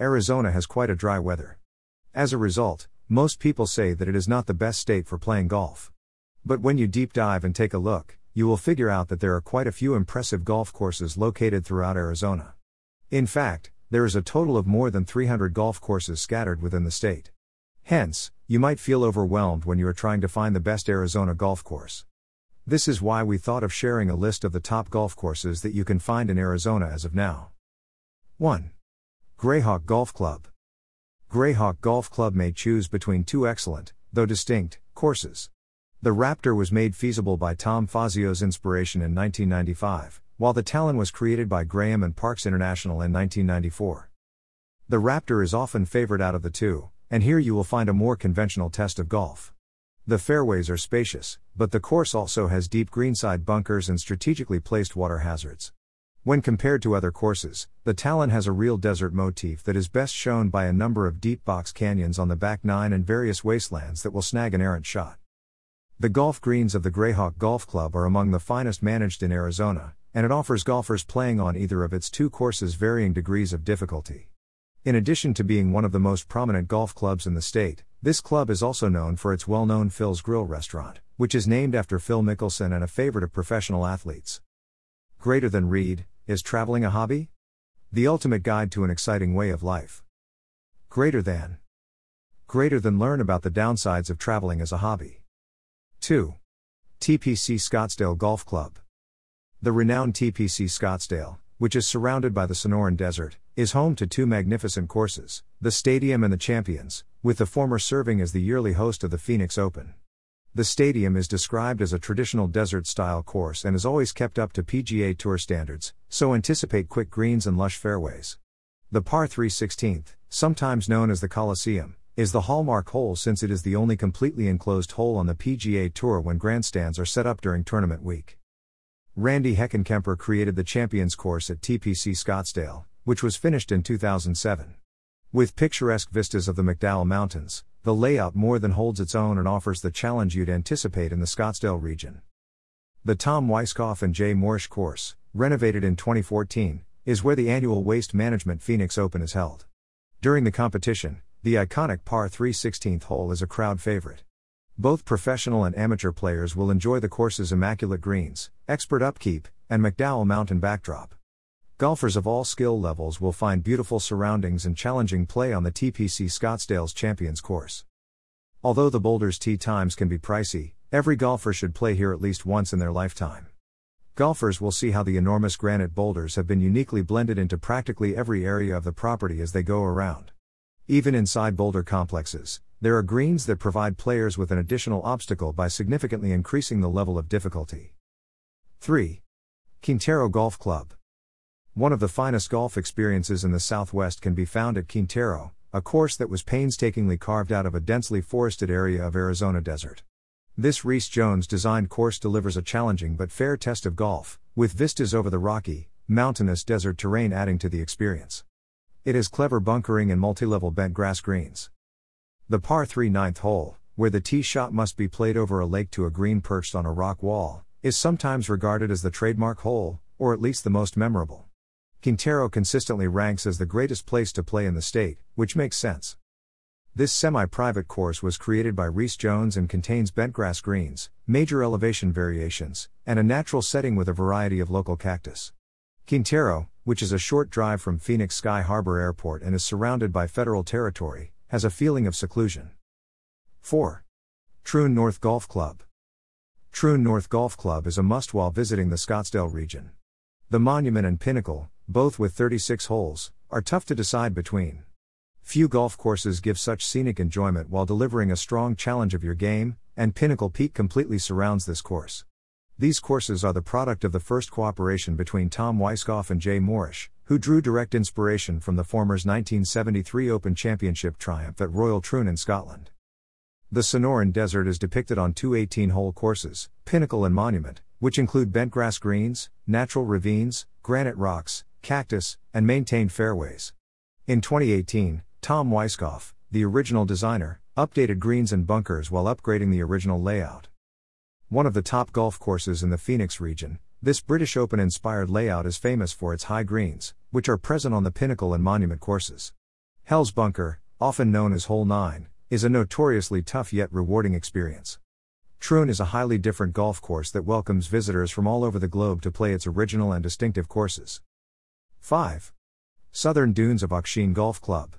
Arizona has quite a dry weather. As a result, most people say that it is not the best state for playing golf. But when you deep dive and take a look, you will figure out that there are quite a few impressive golf courses located throughout Arizona. In fact, there is a total of more than 300 golf courses scattered within the state. Hence, you might feel overwhelmed when you are trying to find the best Arizona golf course. This is why we thought of sharing a list of the top golf courses that you can find in Arizona as of now. 1. Grayhawk Golf Club. Grayhawk Golf Club may choose between two excellent, though distinct, courses. The Raptor was made feasible by Tom Fazio's inspiration in 1995, while the Talon was created by Graham and Panks International in 1994. The Raptor is often favored out of the two, and here you will find a more conventional test of golf. The fairways are spacious, but the course also has deep greenside bunkers and strategically placed water hazards. When compared to other courses, the Talon has a real desert motif that is best shown by a number of deep box canyons on the back nine and various wastelands that will snag an errant shot. The golf greens of the Grayhawk Golf Club are among the finest managed in Arizona, and it offers golfers playing on either of its two courses varying degrees of difficulty. In addition to being one of the most prominent golf clubs in the state, this club is also known for its well known Phil's Grill restaurant, which is named after Phil Mickelson and a favorite of professional athletes. Greater than Reed, is traveling a hobby? The ultimate guide to an exciting way of life. Greater than. Greater than learn about the downsides of traveling as a hobby. 2. TPC Scottsdale Golf Club. The renowned TPC Scottsdale, which is surrounded by the Sonoran Desert, is home to two magnificent courses, the Stadium and the Champions, with the former serving as the yearly host of the Phoenix Open. The stadium is described as a traditional desert style course and is always kept up to PGA Tour standards, so anticipate quick greens and lush fairways. The par 3 16th, sometimes known as the Coliseum, is the hallmark hole since it is the only completely enclosed hole on the PGA Tour when grandstands are set up during tournament week. Randy Heckenkemper created the Champions course at TPC Scottsdale, which was finished in 2007. With picturesque vistas of the McDowell Mountains, the layout more than holds its own and offers the challenge you'd anticipate in the Scottsdale region. The Tom Weiskopf and Jay Morrish course, renovated in 2014, is where the annual Waste Management Phoenix Open is held. During the competition, the iconic par 3 16th hole is a crowd favorite. Both professional and amateur players will enjoy the course's immaculate greens, expert upkeep, and McDowell Mountain backdrop. Golfers of all skill levels will find beautiful surroundings and challenging play on the TPC Scottsdale's Champions course. Although the Boulders tee times can be pricey, every golfer should play here at least once in their lifetime. Golfers will see how the enormous granite boulders have been uniquely blended into practically every area of the property as they go around. Even inside boulder complexes, there are greens that provide players with an additional obstacle by significantly increasing the level of difficulty. 3. Quintero Golf Club. One of the finest golf experiences in the Southwest can be found at Quintero, a course that was painstakingly carved out of a densely forested area of Arizona desert. This Rees Jones designed course delivers a challenging but fair test of golf, with vistas over the rocky, mountainous desert terrain adding to the experience. It has clever bunkering and multi level bent grass greens. The par 3 ninth hole, where the tee shot must be played over a lake to a green perched on a rock wall, is sometimes regarded as the trademark hole, or at least the most memorable. Quintero consistently ranks as the greatest place to play in the state, which makes sense. This semi private course was created by Rees Jones and contains bentgrass greens, major elevation variations, and a natural setting with a variety of local cactus. Quintero, which is a short drive from Phoenix Sky Harbor Airport and is surrounded by federal territory, has a feeling of seclusion. 4. Troon North Golf Club. Troon North Golf Club is a must while visiting the Scottsdale region. The Monument and Pinnacle, both with 36 holes, are tough to decide between. Few golf courses give such scenic enjoyment while delivering a strong challenge of your game, and Pinnacle Peak completely surrounds this course. These courses are the product of the first cooperation between Tom Weiskopf and Jay Morrish, who drew direct inspiration from the former's 1973 Open Championship triumph at Royal Troon in Scotland. The Sonoran Desert is depicted on two 18 hole courses, Pinnacle and Monument, which include bentgrass greens, natural ravines, granite rocks, cactus, and maintained fairways. In 2018, Tom Weiskopf, the original designer, updated greens and bunkers while upgrading the original layout. One of the top golf courses in the Phoenix region, this British Open inspired layout is famous for its high greens, which are present on the Pinnacle and Monument courses. Hell's Bunker, often known as Hole 9, is a notoriously tough yet rewarding experience. Troon is a highly different golf course that welcomes visitors from all over the globe to play its original and distinctive courses. 5. Southern Dunes of Ak-Chin Golf Club.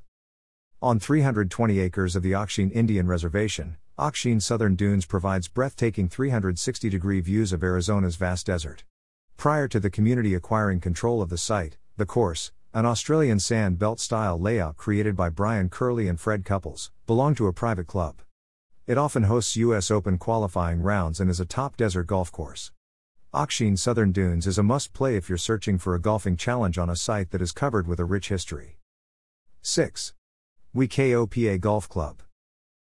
On 320 acres of the Ak-Chin Indian Reservation, Ak-Chin Southern Dunes provides breathtaking 360 degree views of Arizona's vast desert. Prior to the community acquiring control of the site, the course, an Australian sand belt style layout created by Brian Curley and Fred Couples, belonged to a private club. It often hosts U.S. Open qualifying rounds and is a top desert golf course. Ak-Chin Southern Dunes is a must play if you're searching for a golfing challenge on a site that is covered with a rich history. 6. We-Ko-Pa Golf Club.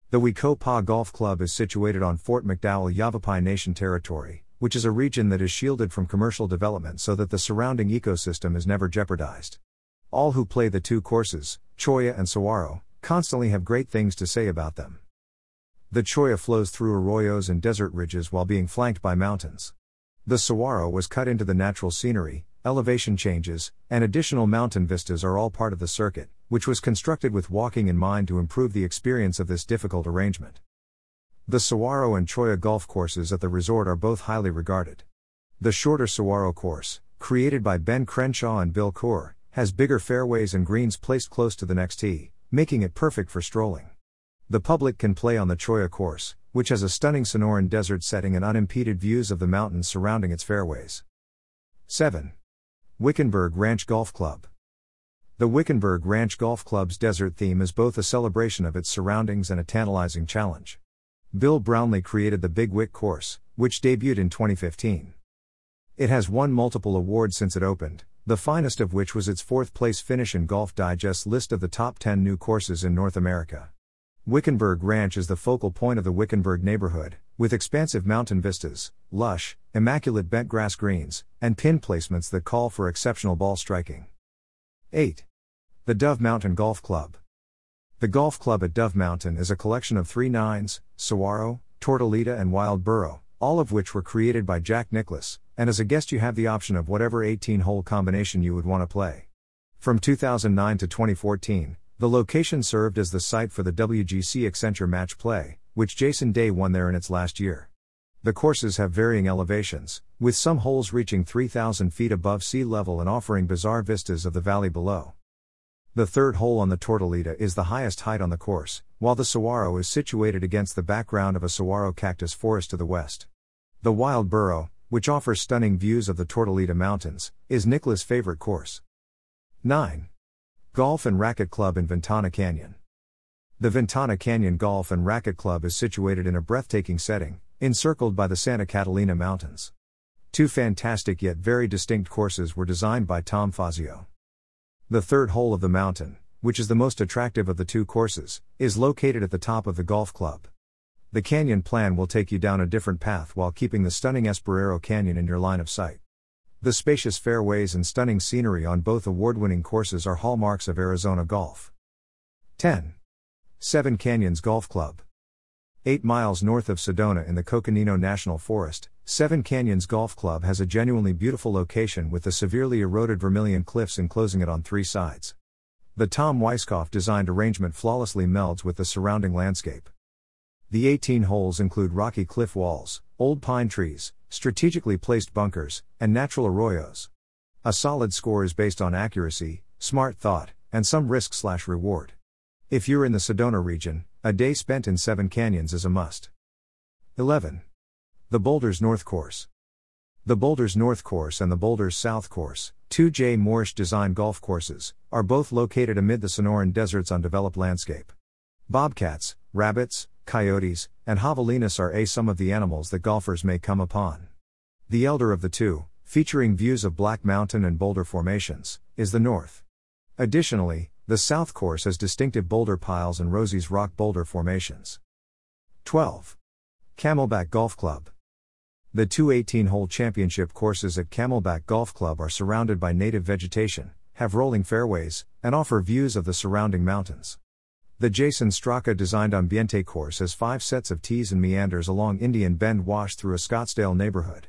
The We-Ko-Pa Golf Club is situated on Fort McDowell Yavapai Nation territory, which is a region that is shielded from commercial development so that the surrounding ecosystem is never jeopardized. All who play the two courses, Cholla and Saguaro, constantly have great things to say about them. The Cholla flows through arroyos and desert ridges while being flanked by mountains. The saguaro was cut into the natural scenery, elevation changes, and additional mountain vistas are all part of the circuit, which was constructed with walking in mind to improve the experience of this difficult arrangement. The Saguaro and Cholla golf courses at the resort are both highly regarded. The shorter Saguaro course, created by Ben Crenshaw and Bill Coore, has bigger fairways and greens placed close to the next tee, making it perfect for strolling. The public can play on the Cholla course, which has a stunning Sonoran desert setting and unimpeded views of the mountains surrounding its fairways. 7. Wickenburg Ranch Golf Club. The Wickenburg Ranch Golf Club's desert theme is both a celebration of its surroundings and a tantalizing challenge. Bill Brownlee created the Big Wick course, which debuted in 2015. It has won multiple awards since it opened, the finest of which was its fourth place finish in Golf Digest's list of the top 10 new courses in North America. Wickenburg Ranch is the focal point of the Wickenburg neighborhood, with expansive mountain vistas, lush, immaculate bent grass greens, and pin placements that call for exceptional ball striking. 8. The Dove Mountain Golf Club. The golf club at Dove Mountain is a collection of three nines, Saguaro, Tortolita, and Wild Burro, all of which were created by Jack Nicklaus, and as a guest, you have the option of whatever 18 hole combination you would want to play. From 2009 to 2014, the location served as the site for the WGC Accenture match play, which Jason Day won there in its last year. The courses have varying elevations, with some holes reaching 3,000 feet above sea level and offering bizarre vistas of the valley below. The third hole on the Tortolita is the highest height on the course, while the saguaro is situated against the background of a saguaro cactus forest to the west. The Wild Burro, which offers stunning views of the Tortolita Mountains, is Nicklaus' favorite course. 9. Golf and Racquet Club in Ventana Canyon. The Ventana Canyon Golf and Racquet Club is situated in a breathtaking setting, encircled by the Santa Catalina Mountains. Two fantastic yet very distinct courses were designed by Tom Fazio. The third hole of the mountain, which is the most attractive of the two courses, is located at the top of the golf club. The canyon plan will take you down a different path while keeping the stunning Esperero Canyon in your line of sight. The spacious fairways and stunning scenery on both award winning courses are hallmarks of Arizona golf. 10. Seven Canyons Golf Club. Eight miles north of Sedona in the Coconino National Forest, Seven Canyons Golf Club has a genuinely beautiful location with the severely eroded Vermilion Cliffs enclosing it on three sides. The Tom Weiskopf designed arrangement flawlessly melds with the surrounding landscape. The 18 holes include rocky cliff walls, old pine trees, strategically placed bunkers, and natural arroyos. A solid score is based on accuracy, smart thought, and some risk slash reward. If you're in the Sedona region, a day spent in Seven Canyons is a must. 11. The Boulders North Course. The Boulders North Course and the Boulders South Course, two J. Morrish design golf courses, are both located amid the Sonoran Desert's undeveloped landscape. Bobcats, rabbits, coyotes, and javelinas are a some of the animals that golfers may come upon. The elder of the two, featuring views of Black Mountain and boulder formations, is the north. Additionally, the south course has distinctive boulder piles and Rosie's rock boulder formations. 12. Camelback Golf Club. The two 18 hole championship courses at Camelback Golf Club are surrounded by native vegetation, have rolling fairways, and offer views of the surrounding mountains. The Jason Straka designed Ambiente course has five sets of tees and meanders along Indian Bend Wash through a Scottsdale neighborhood.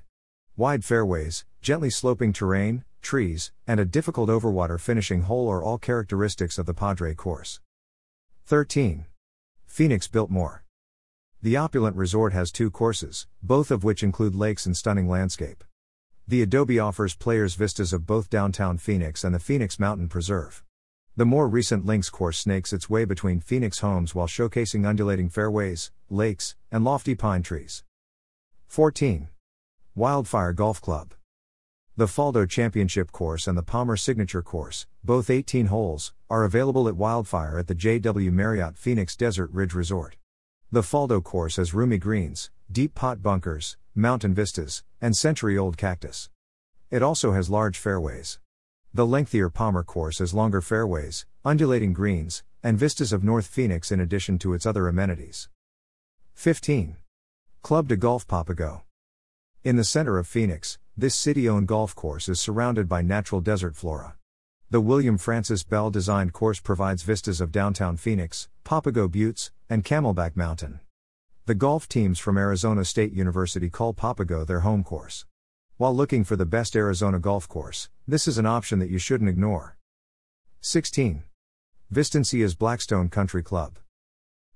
Wide fairways, gently sloping terrain, trees, and a difficult overwater finishing hole are all characteristics of the Padre course. 13. Phoenix Biltmore. The opulent resort has two courses, both of which include lakes and stunning landscape. The Adobe offers players vistas of both downtown Phoenix and the Phoenix Mountain Preserve. The more recent links course snakes its way between Phoenix homes while showcasing undulating fairways, lakes, and lofty pine trees. 14. Wildfire Golf Club. The Faldo Championship Course and the Palmer Signature Course, both 18 holes, are available at Wildfire at the JW Marriott Phoenix Desert Ridge Resort. The Faldo course has roomy greens, deep pot bunkers, mountain vistas, and century old cactus. It also has large fairways. The lengthier Palmer course has longer fairways, undulating greens, and vistas of North Phoenix in addition to its other amenities. 15. Club de Golf Papago. In the center of Phoenix, this city owned golf course is surrounded by natural desert flora. The William Francis Bell designed course provides vistas of downtown Phoenix, Papago Buttes, and Camelback Mountain. The golf teams from Arizona State University call Papago their home course. While looking for the best Arizona golf course, this is an option that you shouldn't ignore. 16. Vistancia's Blackstone Country Club.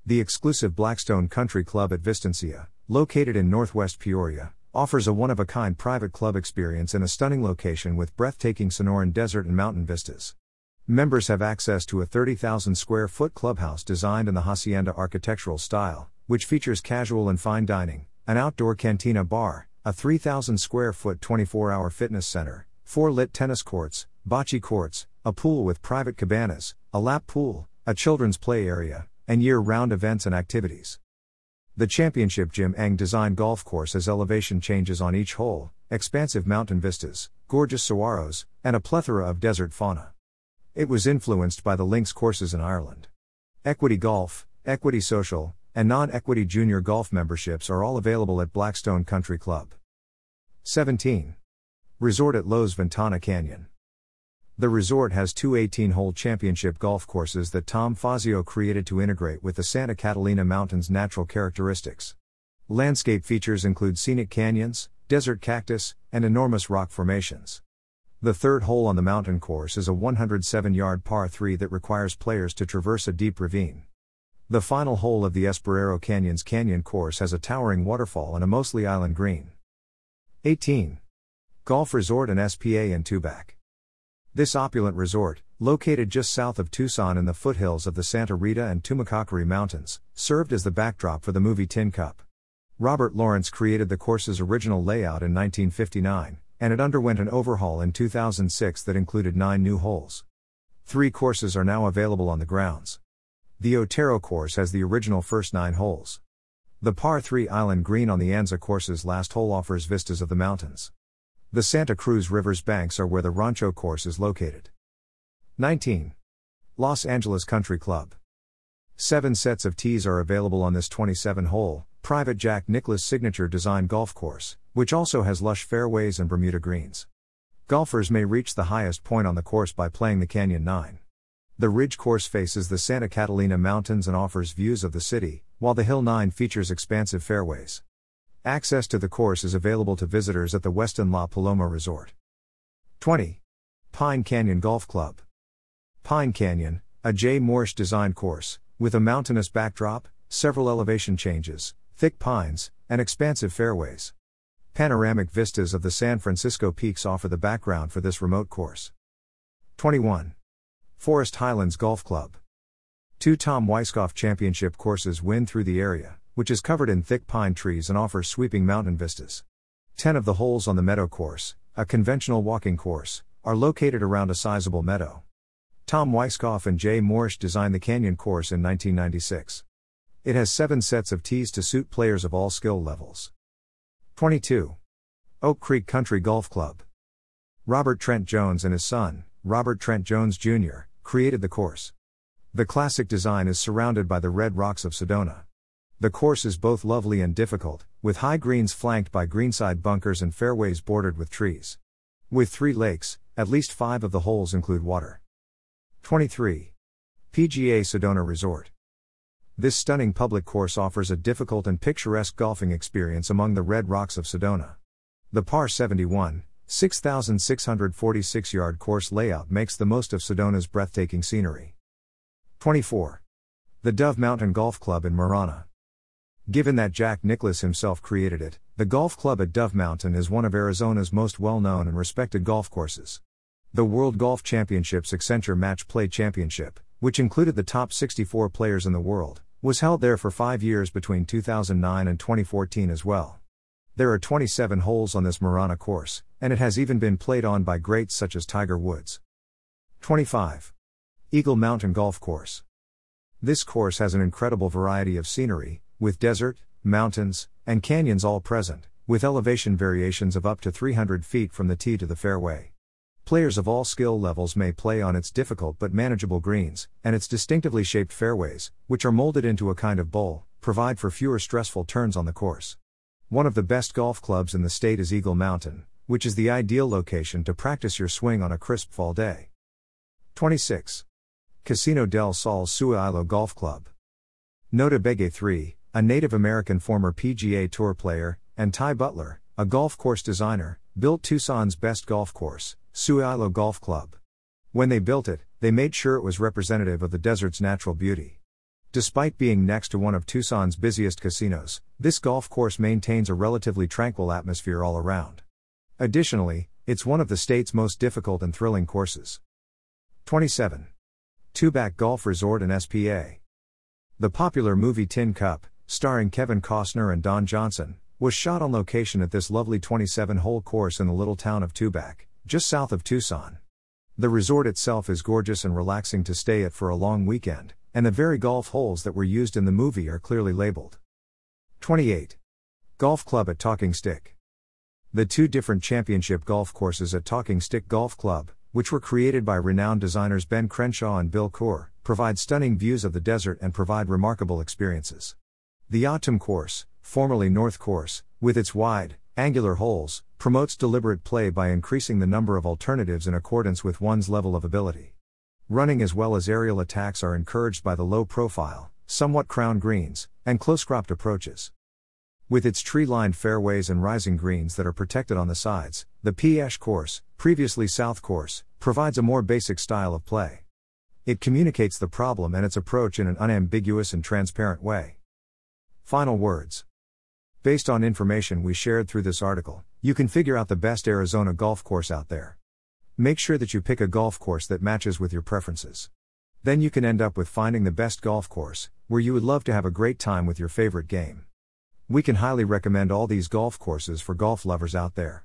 The exclusive Blackstone Country Club at Vistancia, located in northwest Peoria, offers a one of a kind private club experience in a stunning location with breathtaking Sonoran desert and mountain vistas. Members have access to a 30,000 square foot clubhouse designed in the hacienda architectural style, which features casual and fine dining, an outdoor cantina bar, a 3,000 square foot 24 hour fitness center, four lit tennis courts, bocce courts, a pool with private cabanas, a lap pool, a children's play area, and year round events and activities. The Championship Jim Engh designed golf course has elevation changes on each hole, expansive mountain vistas, gorgeous saguaros, and a plethora of desert fauna. It was influenced by the links courses in Ireland. Equity Golf, Equity Social, and non equity junior golf memberships are all available at Blackstone Country Club. 17. Resort at Loews Ventana Canyon. The resort has two 18 hole championship golf courses that Tom Fazio created to integrate with the Santa Catalina Mountains' natural characteristics. Landscape features include scenic canyons, desert cactus, and enormous rock formations. The third hole on the mountain course is a 107 yard par 3 that requires players to traverse a deep ravine. The final hole of the Esperero Canyons Canyon course has a towering waterfall and a mostly island green. 18. Golf Resort and SPA in Tubac. This opulent resort, located just south of Tucson in the foothills of the Santa Rita and Tumacacori Mountains, served as the backdrop for the movie Tin Cup. Robert Lawrence created the course's original layout in 1959, and it underwent an overhaul in 2006 that included nine new holes. Three courses are now available on the grounds. The Otero course has the original first nine holes. The par 3 island green on the Anza course's last hole offers vistas of the mountains. The Santa Cruz River's banks are where the Rancho course is located. 19. Los Angeles Country Club. Seven sets of tees are available on this 27 hole, private Jack Nicklaus signature design golf course, which also has lush fairways and Bermuda greens. Golfers may reach the highest point on the course by playing the Canyon 9. The Ridge course faces the Santa Catalina Mountains and offers views of the city, while the Hill 9 features expansive fairways. Access to the course is available to visitors at the Westin La Paloma Resort. 20. Pine Canyon Golf Club. Pine Canyon, a Jay Morrish designed course, with a mountainous backdrop, several elevation changes, thick pines, and expansive fairways. Panoramic vistas of the San Francisco peaks offer the background for this remote course. 21. Forest Highlands Golf Club. Two Tom Weiskopf Championship courses wind through the area which is covered in thick pine trees and offers sweeping mountain vistas. Ten of the holes on the meadow course, a conventional walking course, are located around a sizable meadow. Tom Weiskopf and Jay Morrish designed the Canyon course in 1996. It has seven sets of tees to suit players of all skill levels. 22. Oak Creek Country Golf Club. Robert Trent Jones and his son, Robert Trent Jones Jr., created the course. The classic design is surrounded by the red rocks of Sedona. The course is both lovely and difficult, with high greens flanked by greenside bunkers and fairways bordered with trees. With three lakes, at least five of the holes include water. 23. PGA Sedona Resort. This stunning public course offers a difficult and picturesque golfing experience among the red rocks of Sedona. The par 71, 6,646 yard course layout makes the most of Sedona's breathtaking scenery. 24. The Dove Mountain Golf Club in Marana. Given that Jack Nicklaus himself created it, the golf club at Dove Mountain is one of Arizona's most well known and respected golf courses. The World Golf Championships Accenture Match Play Championship, which included the top 64 players in the world, was held there for five years between 2009 and 2014 as well. There are 27 holes on this Marana course, and it has even been played on by greats such as Tiger Woods. 25. Eagle Mountain Golf Course. This course has an incredible variety of scenery, with desert, mountains, and canyons all present, with elevation variations of up to 300 feet from the tee to the fairway. Players of all skill levels may play on its difficult but manageable greens, and its distinctively shaped fairways, which are molded into a kind of bowl, provide for fewer stressful turns on the course. One of the best golf clubs in the state is Eagle Mountain, which is the ideal location to practice your swing on a crisp fall day. 26. Casino del Sol Sewailo Golf Club. Notah Begay 3, a Native American former PGA Tour player, and Ty Butler, a golf course designer, built Tucson's best golf course, Sewailo Golf Club. When they built it, they made sure it was representative of the desert's natural beauty. Despite being next to one of Tucson's busiest casinos, this golf course maintains a relatively tranquil atmosphere all around. Additionally, it's one of the state's most difficult and thrilling courses. 27. Tubac Golf Resort and SPA. The popular movie Tin Cup, starring Kevin Costner and Don Johnson, was shot on location at this lovely 27 hole course in the little town of Tubac, just south of Tucson. The resort itself is gorgeous and relaxing to stay at for a long weekend, and the very golf holes that were used in the movie are clearly labeled. 28. Golf Club at Talking Stick. The two different championship golf courses at Talking Stick Golf Club, which were created by renowned designers Ben Crenshaw and Bill Coore, provide stunning views of the desert and provide remarkable experiences. The O'odham Course, formerly North Course, with its wide, angular holes, promotes deliberate play by increasing the number of alternatives in accordance with one's level of ability. Running as well as aerial attacks are encouraged by the low profile, somewhat crowned greens, and close cropped approaches. With its tree lined fairways and rising greens that are protected on the sides, the Piipaash course, previously South course, provides a more basic style of play. It communicates the problem and its approach in an unambiguous and transparent way. Final words. Based on information we shared through this article, you can figure out the best Arizona golf course out there. Make sure that you pick a golf course that matches with your preferences. Then you can end up with finding the best golf course, where you would love to have a great time with your favorite game. We can highly recommend all these golf courses for golf lovers out there.